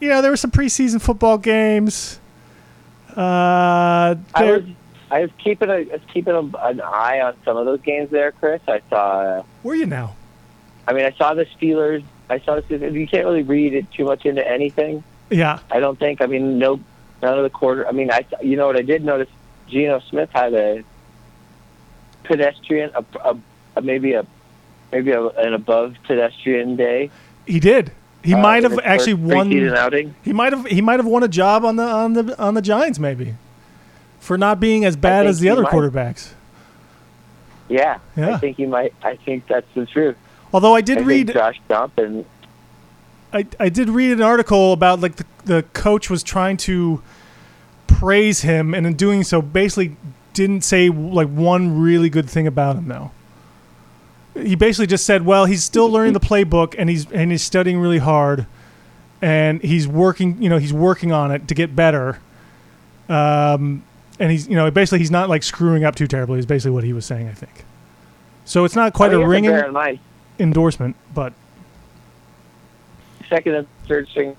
You know, there were some preseason football games. Uh, I was I was keeping a I was keeping a, an eye on some of those games there, Chris. I saw. Uh, Where you now? I mean, I saw the Steelers. I saw the Steelers. You can't really read it too much into anything. Yeah. I don't think. I mean, no, none of the quarter. I mean, I. You know what I did notice? Geno Smith had a pedestrian, a, a, a maybe a maybe a, an above pedestrian day. He did. He uh, might have actually won. He might have. He might have won a job on the on the on the Giants maybe, for not being as bad as the other might. quarterbacks. Yeah, Yeah. I think he might. I think that's the truth. Although I did I read. Josh Johnson. I, I did read an article about like the, the coach was trying to praise him and in doing so basically didn't say like one really good thing about him though. He basically just said well he's still learning the playbook and he's and he's studying really hard and he's working you know he's working on it to get better. Um and he's you know basically he's not like screwing up too terribly is basically what he was saying i think. So it's not quite mean, a ringing mind, endorsement but second and third string.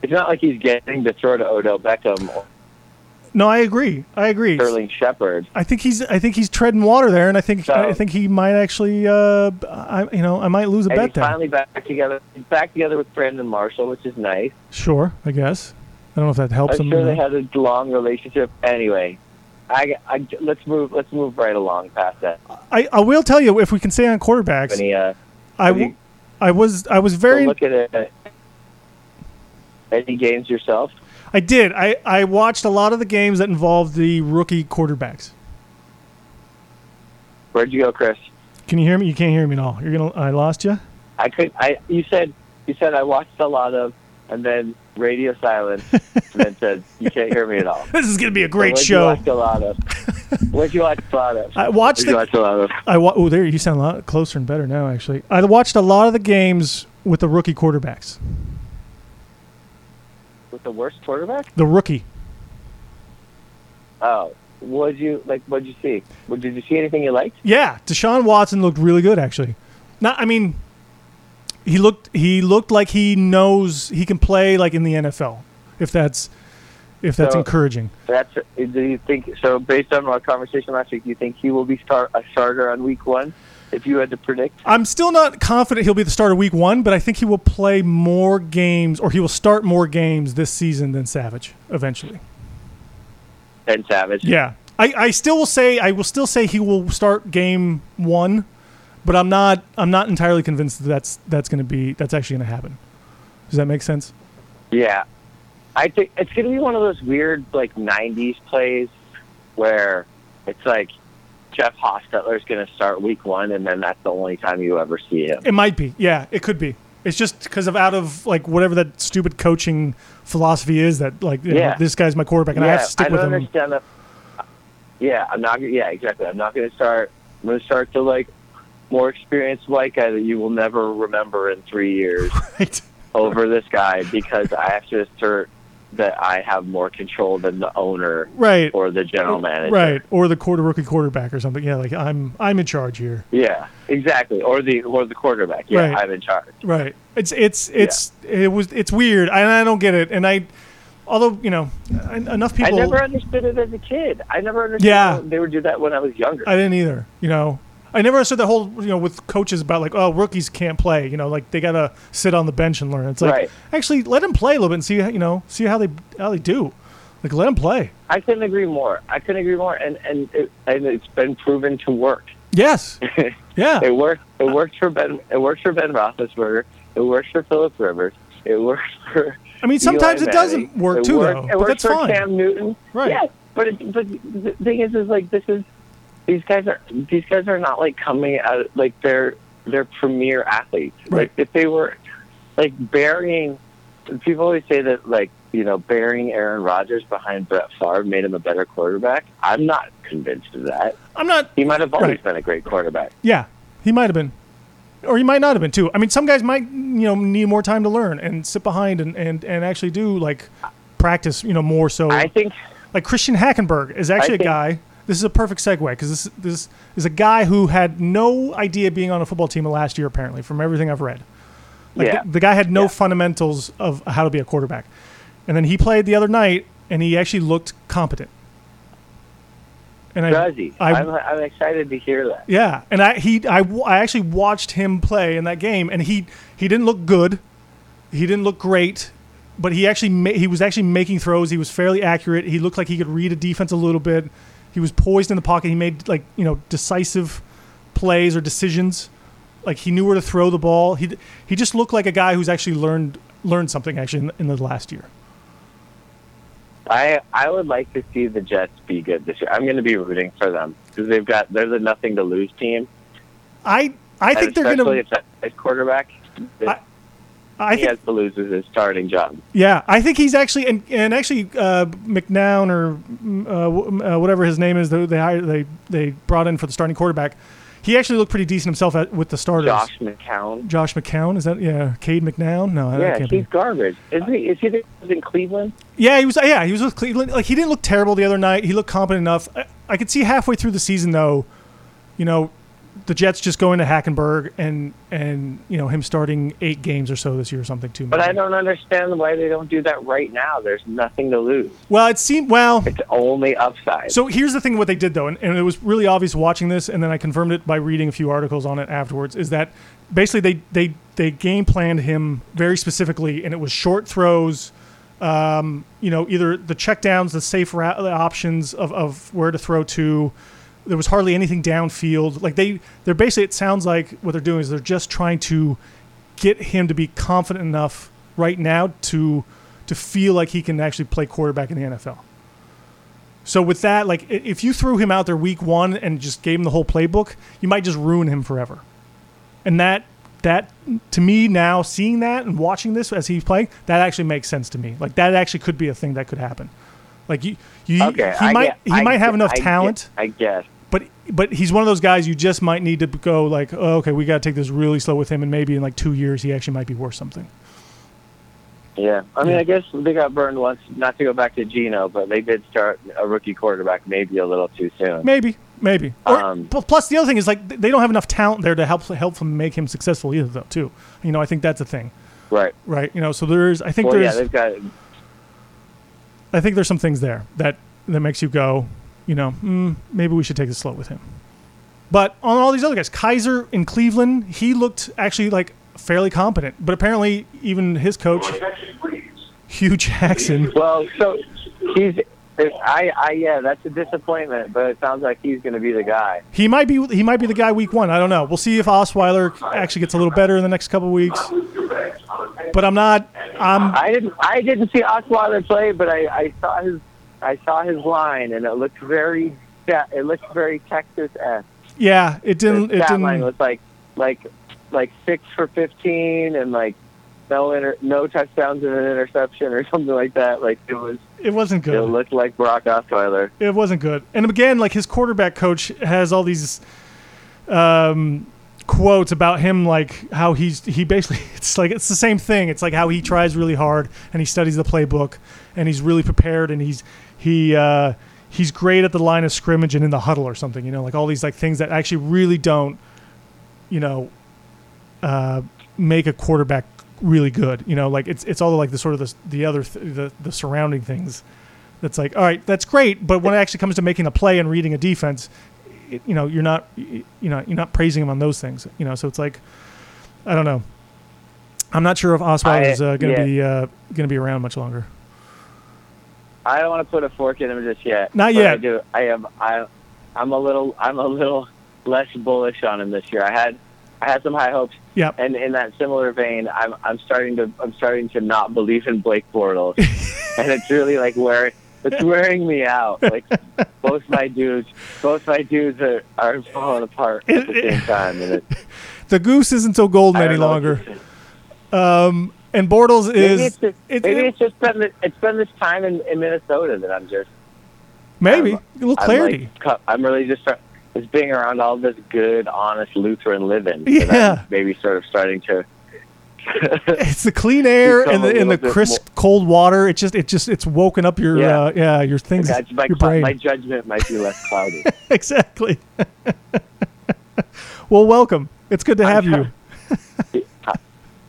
It's not like he's getting to throw to Odell Beckham no i agree i agree Sterling Shepard. I think he's I think he's treading water there, and I think So- I think he might actually uh I you know I might lose a bet he's there. finally back together. He's back together with Brandon Marshall, which is nice. Sure, I guess. I don't know if that helps I'm him. sure they had a long relationship. Anyway, I, I let's move let's move right along past that. I I will tell you if we can stay on quarterbacks. Any uh, I you- I was I was very look at it. Any games yourself? I did I I watched a lot of the games that involved the rookie quarterbacks. Where'd you go, Chris? Can you hear me? You can't hear me at all. You're gonna I lost you. I could. I you said you said I watched a lot of, and then radio silence, and then said you can't hear me at all. This is gonna be a great What'd show. You watch a lot of? What'd you watch a lot of? I watched the watch a lot of? I wa- oh there you sound a lot closer and better now actually. I watched a lot of the games with the rookie quarterbacks. With the worst quarterback? The rookie. Oh, what'd you like? What'd you see? What, did you see anything you liked? Yeah, Deshaun Watson looked really good actually. Not, I mean, he looked he looked like he knows he can play like in the NFL. If that's if that's So- encouraging. That's. Do you think so? Based on our conversation last week, do you think he will be start a starter on week one? If you had to predict, I'm still not confident he'll be the starter week one, but I think he will play more games or he will start more games this season than Savage eventually. Ben Savage. Yeah. I, I still will say I will still say he will start game one, but I'm not I'm not entirely convinced that that's that's gonna be that's actually gonna happen. Does that make sense? Yeah, I think it's going to be one of those weird like '90s plays where it's like Jeff Hostetler's going to start week one, and then that's the only time you ever see him. It might be. Yeah, it could be. It's just because of out of like whatever that stupid coaching philosophy is that like you know, this guy's my quarterback and I have to stick I with don't him. understand that. Yeah, I'm not. Yeah, exactly. I'm not going to start. I'm going to start the like more experienced white guy that you will never remember in three years Right. over this guy because I have to assert that I have more control than the owner Right. or the general manager. Right. Or the quarter rookie quarterback or something. Yeah, like I'm I'm in charge here. Yeah, exactly. Or the or the quarterback. Yeah, Right. I'm in charge. Right. It's it's it's it was it's weird. I I don't get it. And I although, you know, I, enough people I never understood it as a kid. I never understood Yeah. they would do that when I was younger. I didn't either. You know, I never understood the whole you know with coaches about like oh rookies can't play. You know, like they gotta sit on the bench and learn. It's like Right. actually let them play a little bit and see how- you know see how they how they do. Like let them play. I couldn't agree more. I couldn't agree more, and and it, and it's been proven to work. Yes. Yeah. It worked. It worked for Ben. It works for Ben Roethlisberger. It works for Philip Rivers. It works for. I mean, sometimes Eli it doesn't Manning. work It too, worked- though. It But works that's for fine. Cam Newton. Right. Yeah, but it, but the thing is, is like this is these guys are these guys are not like coming out like they're they're premier athletes. Right. Like if they were like burying, people always say that like you know burying Aaron Rodgers behind Brett Favre made him a better quarterback. I'm not convinced of that. I'm not. He might have always Right. been a great quarterback. Yeah, he might have been, or he might not have been too. I mean, some guys might you know need more time to learn and sit behind and and, and actually do like practice. You know, more so. I think like Christian Hackenberg is actually a guy. This is a perfect segue because this this is a guy who had no idea being on a football team last year. Apparently, from everything I've read, like Yeah. the, the guy had no Yeah. fundamentals of how to be a quarterback, and then he played the other night and he actually looked competent. And I, Does he? I, I'm, I'm excited to hear that. yeah, and I he I, I actually watched him play in that game, and he he didn't look good, he didn't look great, but he actually ma- he was actually making throws. He was fairly accurate. He looked like he could read a defense a little bit. He was poised in the pocket. He made like you know decisive plays or decisions. Like he knew where to throw the ball. He he just looked like a guy who's actually learned learned something actually in, in the last year. I I would like to see the Jets be good this year. I'm going to be rooting for them because they've got they're the nothing to lose team. I I and think they're gonna. if that quarterback. I- I he think has to lose his starting job. Yeah, I think he's actually and, and actually uh, McNown or mm, uh, w- uh, whatever his name is, they they, hired, they they brought in for the starting quarterback. He actually looked pretty decent himself at, with the starters. Josh McCown. Josh McCown is that yeah? Cade McNown? No, Yeah, can't he's be. garbage. Is he? Is he the- in Cleveland? Yeah, he was. Yeah, he was with Cleveland. Like he didn't look terrible the other night. He looked competent enough. I, I could see halfway through the season though, you know, the Jets just going to Hackenberg and and you know him starting eight games or so this year or something too. Much. But I don't understand why they don't do that right now. There's nothing to lose. Well, it seemed well. It's only upside. So here's the thing: what they did though, and, and it was really obvious watching this, and then I confirmed it by reading a few articles on it afterwards. Is that basically they they they game planned him very specifically, and it was short throws. Um, you know, either the checkdowns, the safe ra- the options of, of where to throw to. There was hardly anything downfield. Like they, they're basically. It sounds like what they're doing is they're just trying to get him to be confident enough right now to to feel like he can actually play quarterback in the NFL. So with that, like if you threw him out there week one and just gave him the whole playbook, you might just ruin him forever. And that that to me now, seeing that and watching this as he's playing, that actually makes sense to me. Like that actually could be a thing that could happen. Like you, you okay, he I might get- he I might have enough I get- talent, I guess. But but he's one of those guys you just might need to go like, oh, okay, we got to take this really slow with him, and maybe in like two years he actually might be worth something. Yeah, I mean, Yeah. I guess they got burned once. Not to go back to Geno, but they did start a rookie quarterback maybe a little too soon. Maybe, maybe. Um, pl- plus, the other thing is like they don't have enough talent there to help help him make him successful either, though. Too, you know, I think that's a thing, Right. right? You know, so there's, I think Well, yeah, there's, they've got. I think there's some things there that that makes you go, you know, mm, maybe we should take it slow with him. But on all these other guys, Kizer in Cleveland, he looked actually like fairly competent, but apparently even his coach, Hue Jackson, Well, so he's. I, I, yeah, that's a disappointment, but it sounds like he's going to be the guy. he might be he might be the guy week one. I don't know. We'll see if Osweiler actually gets a little better in the next couple weeks. But I'm not. I'm I didn't, I didn't see Osweiler play, but I, I saw his, I saw his line, and it looked very, it looked very Texas-esque. yeah. It The didn't. It stat line didn't. was like, like, like six for fifteen, and like no inter, no touchdowns and an interception or something like that. Like it was, It wasn't good. it looked like Brock Osweiler. It wasn't good. And again, like his quarterback coach has all these um, quotes about him, like how he's he basically it's like it's the same thing. It's like how he tries really hard and he studies the playbook and he's really prepared and he's he uh, he's great at the line of scrimmage and in the huddle or something. You know, like all these like things that actually really don't, you know, uh, make a quarterback really good. You know, like it's it's all like the sort of the the other th- the the surrounding things. That's like, all right, that's great, but when it actually comes to making a play and reading a defense, it, you know, you're not, you know, you're not praising him on those things. You know, so it's like, I don't know. I'm not sure if Oswald I- is uh, going to yeah. be uh, going to be around much longer. I don't want to put a fork in him just yet. Not yet. I do. I am. I. I'm a little. I'm a little less bullish on him this year. I had. I had some high hopes, Yep. and in that similar vein, I'm. I'm starting to. I'm starting to not believe in Blake Bortles, and it's really like where it's wearing me out. Like both my dudes, both my dudes are are falling apart at the same time, and it, The goose isn't so golden any don't know what longer. Um, and Bortles Maybe is it's just, it- maybe it- it's just been the- it's been this time in, in Minnesota that I'm just maybe I'm- a little I'm, clarity. like, I'm really just start, just being around all this good, honest Lutheran living. Yeah. Maybe sort of starting to. it's the clean air and the and the crisp cold water. It just it just it's woken up your Yeah. uh, yeah your things my, your brain my judgment might be less cloudy. exactly. well, welcome. It's good to have you.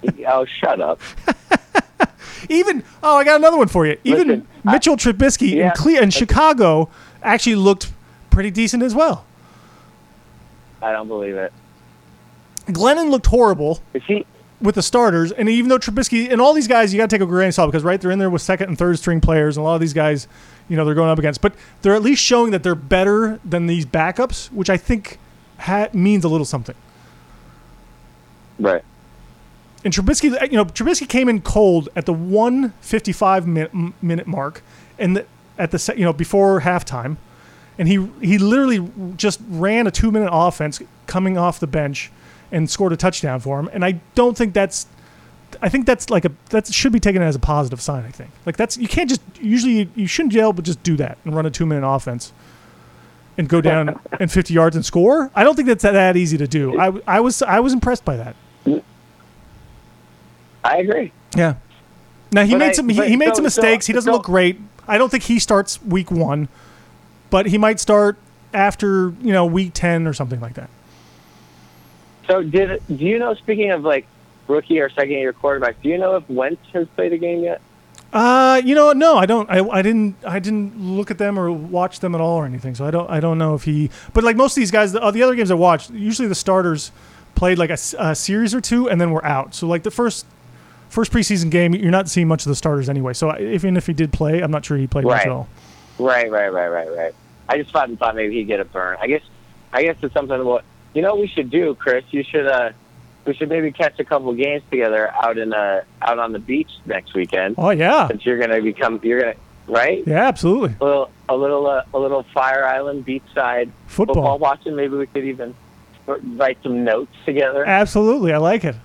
oh, shut up! Even oh, I got another one for you. Even Listen, I- Mitchell Trubisky in Cle- in Chicago actually looked pretty decent as well. I don't believe it. Glennon looked horrible Is he? with the starters, and even though Trubisky and all these guys, you got to take a grain of salt because right, they're in there with second and third string players, and a lot of these guys, you know, they're going up against, but they're at least showing that they're better than these backups, which I think ha- means a little something. Right. And Trubisky, uh, you know, Trubisky came in cold at the 155 minute, minute mark, and the, at the you know before halftime, and he he literally just ran a two minute offense coming off the bench and scored a touchdown for him. And I don't think that's, I think that's like a that should be taken as a positive sign. I think like that's you can't just usually you, you shouldn't be able to just do that and run a two minute offense. And go down and 50 yards and score. I don't think that's that, that easy to do. I, I was I was impressed by that. I agree. Yeah. Now he But made I- some he, he made so- some mistakes. he doesn't so- look great. I don't think he starts week one, but he might start after you know week ten or something like that. So did do you know? Speaking of like rookie or second year quarterback, do you know if Wentz has played a game yet? Uh, you know, no, I don't. I, I didn't. I didn't look at them or watch them at all or anything. So I don't. I don't know if he. But like most of these guys, the, uh, the other games I watched, usually the starters played like a series or two and then were out. So like the first first preseason game, you're not seeing much of the starters anyway. So even if he did play, I'm not sure he played much Right. at all. Right, right, right, right, right. I just thought and thought maybe he'd get a burn. I guess I guess it's something what you know what we should do, Chris. You should uh we should maybe catch a couple games together out in uh out on the beach next weekend. Oh yeah, Since you're gonna become you're gonna right? yeah, absolutely. A little a little uh, a little Fire Island beachside Football. football watching. Maybe we could even write some notes together. Absolutely, I like it.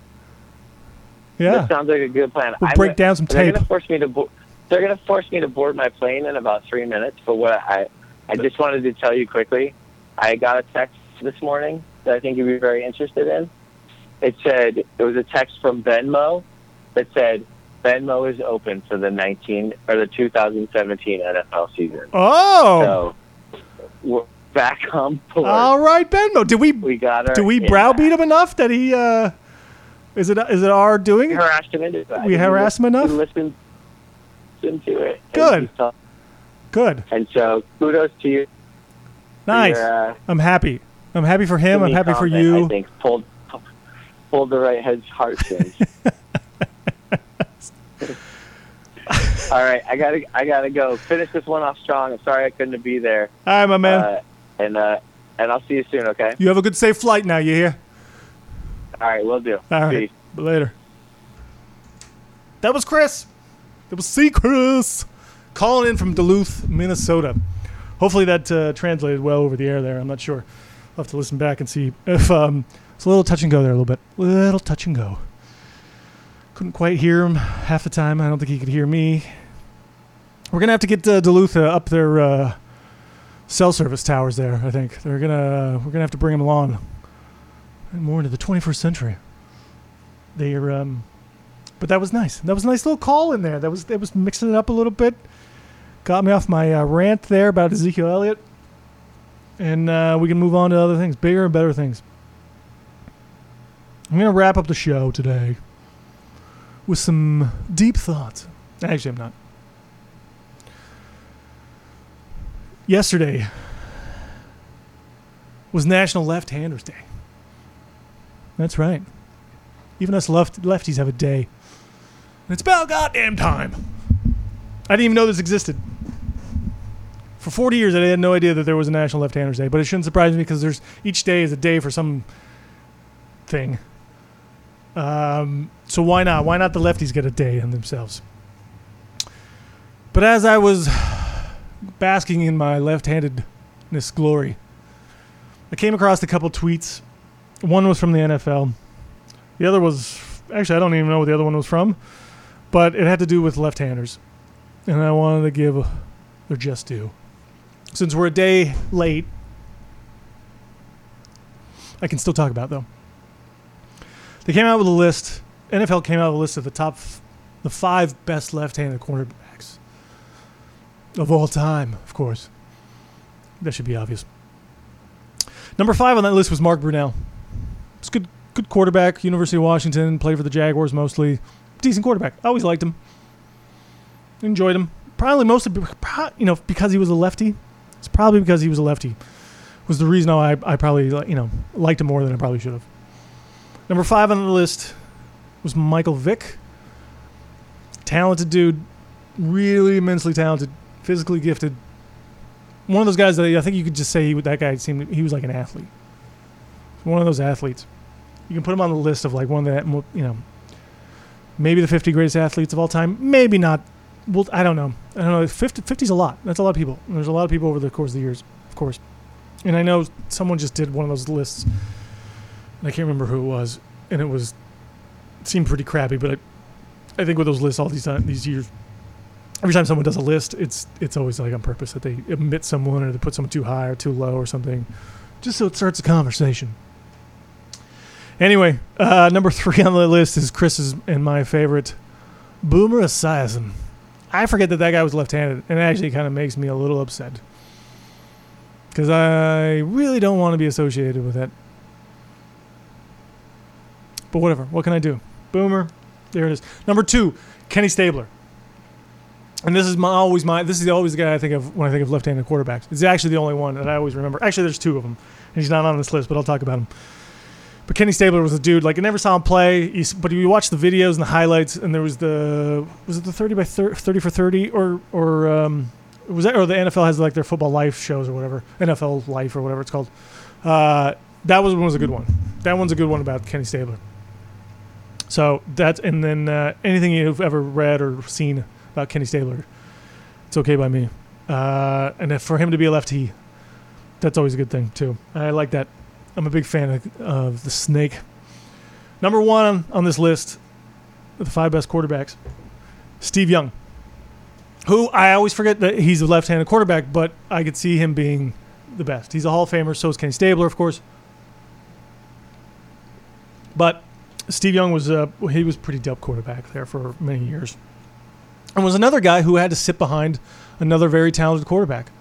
Yeah. That sounds like a good plan. We'll I'm break down some They're tape. gonna force me to. Bo- they're gonna force me to board my plane in about three minutes. But what I, I just wanted to tell you quickly. I got a text this morning that I think you'd be very interested in. It said it was a text from Venmo that said Venmo is open for the 19 or the 2017 NFL season. Oh, So we're back on board. all right, Benmo. Did we we got her. did we browbeat back. him enough that he? uh Is it is it our doing? We harassed him into. We harassed him enough? He listened, listened to it. Good. Good, And so kudos to you. nice. Your, uh, I'm happy. I'm happy for him. I'm happy for you. I think pulled pulled the right head's heartstrings. All right, I gotta I gotta go. Finish this one off strong. I'm sorry I couldn't be there. All right, my man. Uh, and uh, and I'll see you soon. Okay. you have a good safe flight now. You hear? All right, we'll do. All right. Later. That was Chris. That was C. Chris calling in from Duluth, Minnesota. Hopefully that uh, translated well over the air there. I'm not sure. I'll have to listen back and see if um, it's a little touch and go there a little bit. Little touch and go. Couldn't quite hear him half the time. I don't think he could hear me. We're gonna have to get uh, Duluth uh, up their uh, cell service towers there. I think they're gonna. we're gonna have to bring them along more into the 21st century. They're, um, but that was nice. That was a nice little call in there. That was that was mixing it up a little bit. Got me off my uh, rant there about Ezekiel Elliott, and uh, we can move on to other things, bigger and better things. I'm gonna wrap up the show today with some deep thoughts. Actually, I'm not. Yesterday was National Left-Handers Day. That's right. Even us left lefties have a day. And it's about goddamn time. I didn't even know this existed. For 40 years, I had no idea that there was a National Left-Handers Day, but it shouldn't surprise me because there's each day is a day for some thing. Um, so why not? Why not the lefties get a day in themselves? But as I was basking in my left-handedness glory, I came across a couple tweets one was from the NFL. The other was actually I don't even know what the other one was from, but it had to do with left-handers, and I wanted to give their just due. Since we're a day late, I can still talk about though. They came out with a list. NFL came out with a list of the top, f- the five best left-handed cornerbacks of all time. Of course, that should be obvious. Number five on that list was Mark Brunell. Good, good quarterback. University of Washington. Played for the Jaguars mostly. Decent quarterback. Always liked him. Enjoyed him. Probably mostly, you know, because he was a lefty. It's probably because he was a lefty. was the reason why I, I probably you know liked him more than I probably should have. Number five on the list was Michael Vick. Talented dude, really immensely talented, physically gifted. One of those guys that I think you could just say he, that guy seemed he was like an athlete. One of those athletes. You can put him on the list of like one of the you know maybe the 50 greatest athletes of all time. Maybe not. Well, I don't know. I don't know. 50, 50's a lot. That's a lot of people. And there's a lot of people over the course of the years, of course. And I know someone just did one of those lists. And I can't remember who it was, and it was it seemed pretty crappy. But I, I think with those lists all these time, these years, every time someone does a list, it's it's always like on purpose that they omit someone or they put someone too high or too low or something, just so it starts a conversation. Anyway, uh, number three on the list is Chris's and my favorite, Boomer Esiason. I forget that that guy was left-handed, and it actually kind of makes me a little upset because I really don't want to be associated with that. But whatever. What can I do? Boomer. There it is. Number two, Kenny Stabler. And this is my, always my. This is always the guy I think of when I think of left-handed quarterbacks. It's actually the only one that I always remember. Actually, there's two of them, and he's not on this list, but I'll talk about him. But Kenny Stabler was a dude. Like I never saw him play, but you watch the videos and the highlights, and there was the was it the thirty by 30, 30 for thirty or or um, was that or the NFL has like their football life shows or whatever NFL Life or whatever it's called. Uh, that was was a good one. That one's a good one about Kenny Stabler. So that's and then uh, anything you've ever read or seen about Kenny Stabler, it's okay by me. Uh, and for him to be a lefty, that's always a good thing too. I like that. I'm a big fan of, of the snake. Number one on, this list, of the five best quarterbacks, Steve Young, who I always forget that he's a left-handed quarterback, but I could see him being the best. He's a Hall of Famer. So is Kenny Stabler, of course. But Steve Young was a he was pretty dope quarterback there for many years, and was another guy who had to sit behind another very talented quarterback.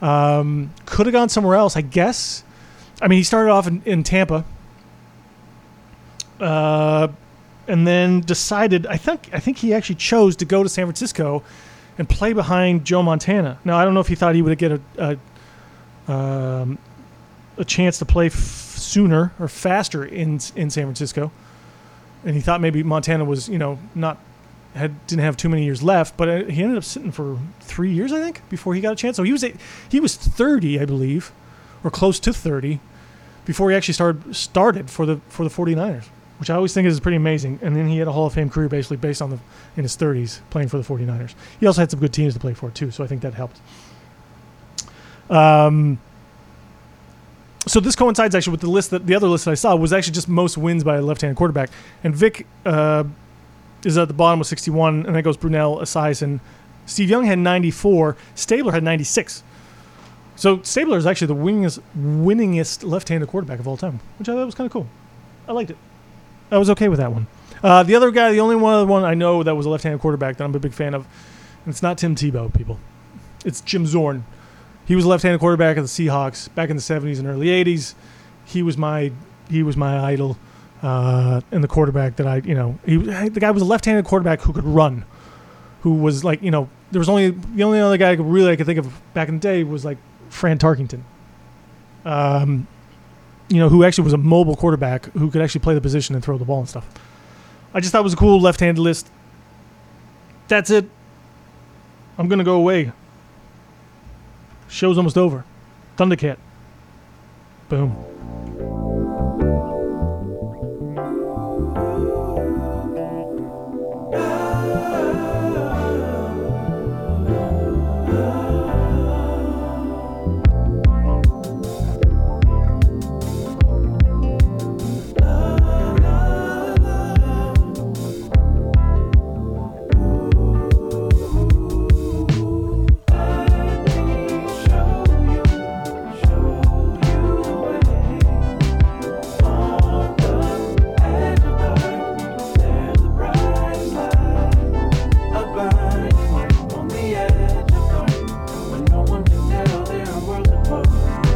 Um, could have gone somewhere else, I guess. I mean, he started off in, in Tampa, uh, and then decided. I think I think he actually chose to go to San Francisco and play behind Joe Montana. Now I don't know if he thought he would get a a, um, a chance to play f- sooner or faster in in San Francisco, and he thought maybe Montana was you know not had didn't have too many years left, but uh, he ended up sitting for three years I think before he got a chance. So he was he was thirty I believe, or close to thirty, before he actually started started for the for the 49ers, which I always think is pretty amazing. And then he had a Hall of Fame career basically based on the in his 30s playing for the 49ers. He also had some good teams to play for too, so I think that helped. Um, so this coincides actually with the list that the other list that I saw was actually just most wins by a left-handed quarterback, and Vick uh, is at the bottom with 61, and then goes Brunell, Esiason. Steve Young had 94. Stabler had 96. So Stabler is actually the winningest, winningest left-handed quarterback of all time, which I thought was kind of cool. I liked it. I was okay with that one. Uh, the other guy, the only one other one I know that was a left-handed quarterback that I'm a big fan of, it's not Tim Tebow, people. It's Jim Zorn. He was a left-handed quarterback of the Seahawks back in the 70s and early 80s. He was my he was my idol, uh, and the quarterback that I you know he the guy was a left-handed quarterback who could run, who was like you know there was only the only other guy really I could think of back in the day was like Fran Tarkington. Um, you know, who actually was a mobile quarterback who could actually play the position and throw the ball and stuff. I just thought it was a cool left-handed list. That's it. I'm gonna go away. Show's almost over. Thundercat. Boom.